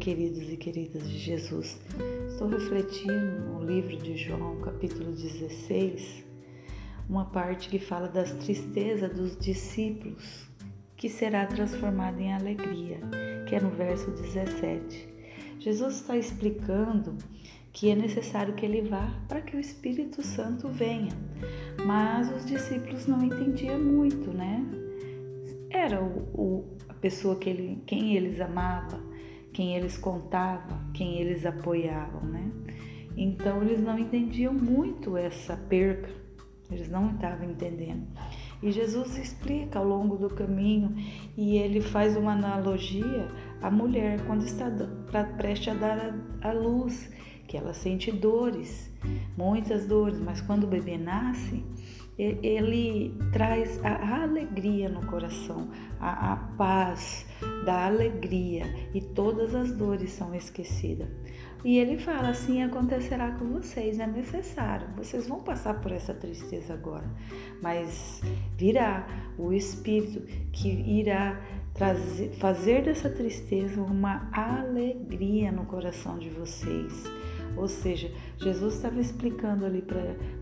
queridos e queridas de Jesus. Estou refletindo no livro de João, capítulo 16, uma parte que fala das tristezas dos discípulos, que será transformada em alegria, que é no verso 17. Jesus está explicando que é necessário que ele vá para que o Espírito Santo venha, mas os discípulos não entendiam muito, né? Era o, o a pessoa que ele, quem eles amavam, quem eles contavam, quem eles apoiavam, né? Então eles não entendiam muito essa perca, eles não estavam entendendo. E Jesus explica ao longo do caminho e ele faz uma analogia à mulher quando está prestes a dar a luz, que ela sente dores, muitas dores, mas quando o bebê nasce, ele traz a alegria no coração, a, a paz da alegria e todas as dores são esquecidas. E ele fala assim: acontecerá com vocês, é necessário. Vocês vão passar por essa tristeza agora, mas virá o Espírito que irá trazer, fazer dessa tristeza uma alegria no coração de vocês. Ou seja, Jesus estava explicando ali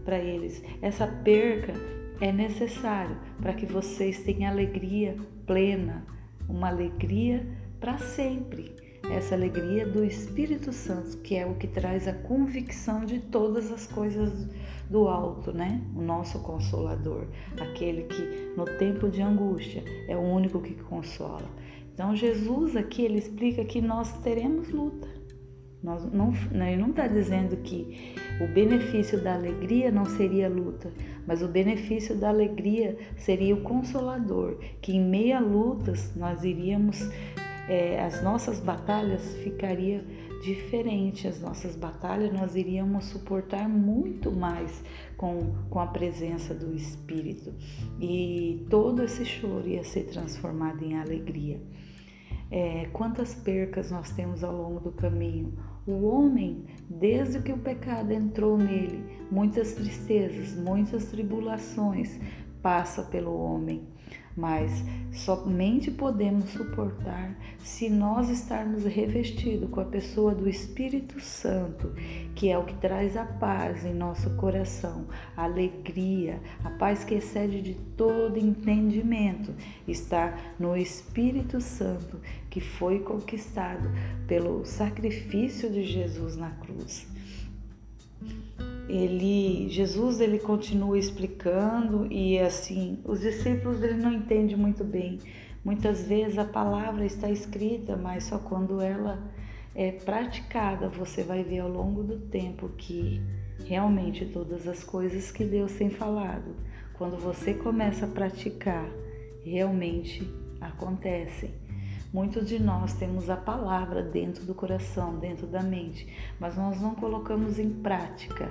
para eles: essa perca é necessário para que vocês tenham alegria plena, uma alegria para sempre. Essa alegria do Espírito Santo, que é o que traz a convicção de todas as coisas do alto, né? O nosso consolador, aquele que no tempo de angústia é o único que consola. Então Jesus aqui ele explica que nós teremos luta. Nós não, ele não está dizendo que o benefício da alegria não seria luta, mas o benefício da alegria seria o consolador, que em meio a lutas nós iríamos, é, as nossas batalhas ficariam diferentes, as nossas batalhas nós iríamos suportar muito mais com, com a presença do Espírito e todo esse choro ia ser transformado em alegria. É, quantas percas nós temos ao longo do caminho. O homem, desde que o pecado entrou nele, muitas tristezas, muitas tribulações passa pelo homem mas somente podemos suportar se nós estarmos revestidos com a pessoa do Espírito Santo, que é o que traz a paz em nosso coração, a alegria, a paz que excede de todo entendimento, está no Espírito Santo que foi conquistado pelo sacrifício de Jesus na cruz ele Jesus ele continua explicando e assim os discípulos ele não entendem muito bem muitas vezes a palavra está escrita mas só quando ela é praticada você vai ver ao longo do tempo que realmente todas as coisas que Deus tem falado quando você começa a praticar realmente acontecem Muitos de nós temos a palavra dentro do coração, dentro da mente, mas nós não colocamos em prática.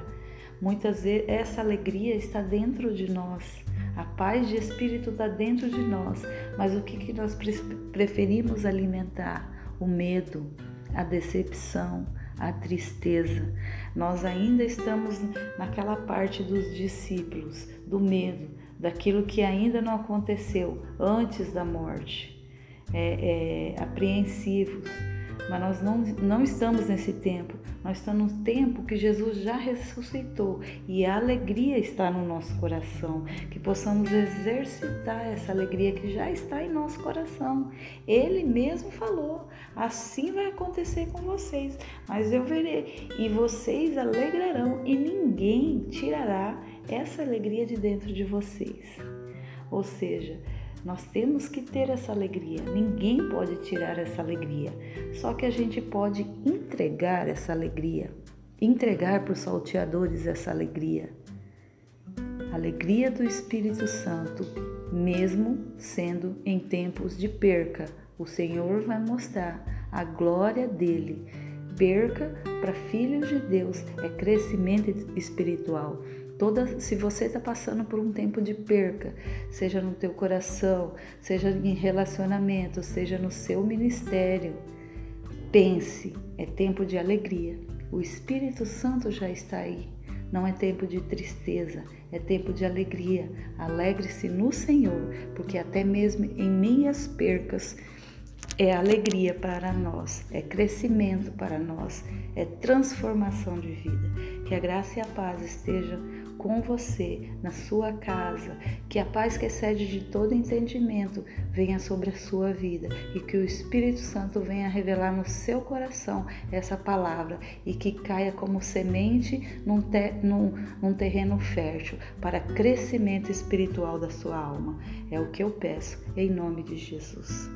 Muitas vezes essa alegria está dentro de nós, a paz de espírito está dentro de nós, mas o que, que nós preferimos alimentar? O medo, a decepção, a tristeza. Nós ainda estamos naquela parte dos discípulos, do medo, daquilo que ainda não aconteceu antes da morte, é, é, apreensivos mas nós não, não estamos nesse tempo. Nós estamos no tempo que Jesus já ressuscitou e a alegria está no nosso coração. Que possamos exercitar essa alegria que já está em nosso coração. Ele mesmo falou: assim vai acontecer com vocês, mas eu verei e vocês alegrarão e ninguém tirará essa alegria de dentro de vocês. Ou seja, nós temos que ter essa alegria. Ninguém pode tirar essa alegria. Só que a gente pode entregar essa alegria. Entregar para os salteadores essa alegria. Alegria do Espírito Santo, mesmo sendo em tempos de perca. O Senhor vai mostrar a glória dele. Perca para filhos de Deus é crescimento espiritual. Toda, se você está passando por um tempo de perca, seja no teu coração, seja em relacionamento, seja no seu ministério, pense, é tempo de alegria. O Espírito Santo já está aí. Não é tempo de tristeza, é tempo de alegria. Alegre-se no Senhor, porque até mesmo em minhas percas é alegria para nós, é crescimento para nós, é transformação de vida. Que a graça e a paz estejam com você, na sua casa, que a paz que excede de todo entendimento venha sobre a sua vida e que o Espírito Santo venha revelar no seu coração essa palavra e que caia como semente num, te, num, num terreno fértil para crescimento espiritual da sua alma. É o que eu peço, em nome de Jesus.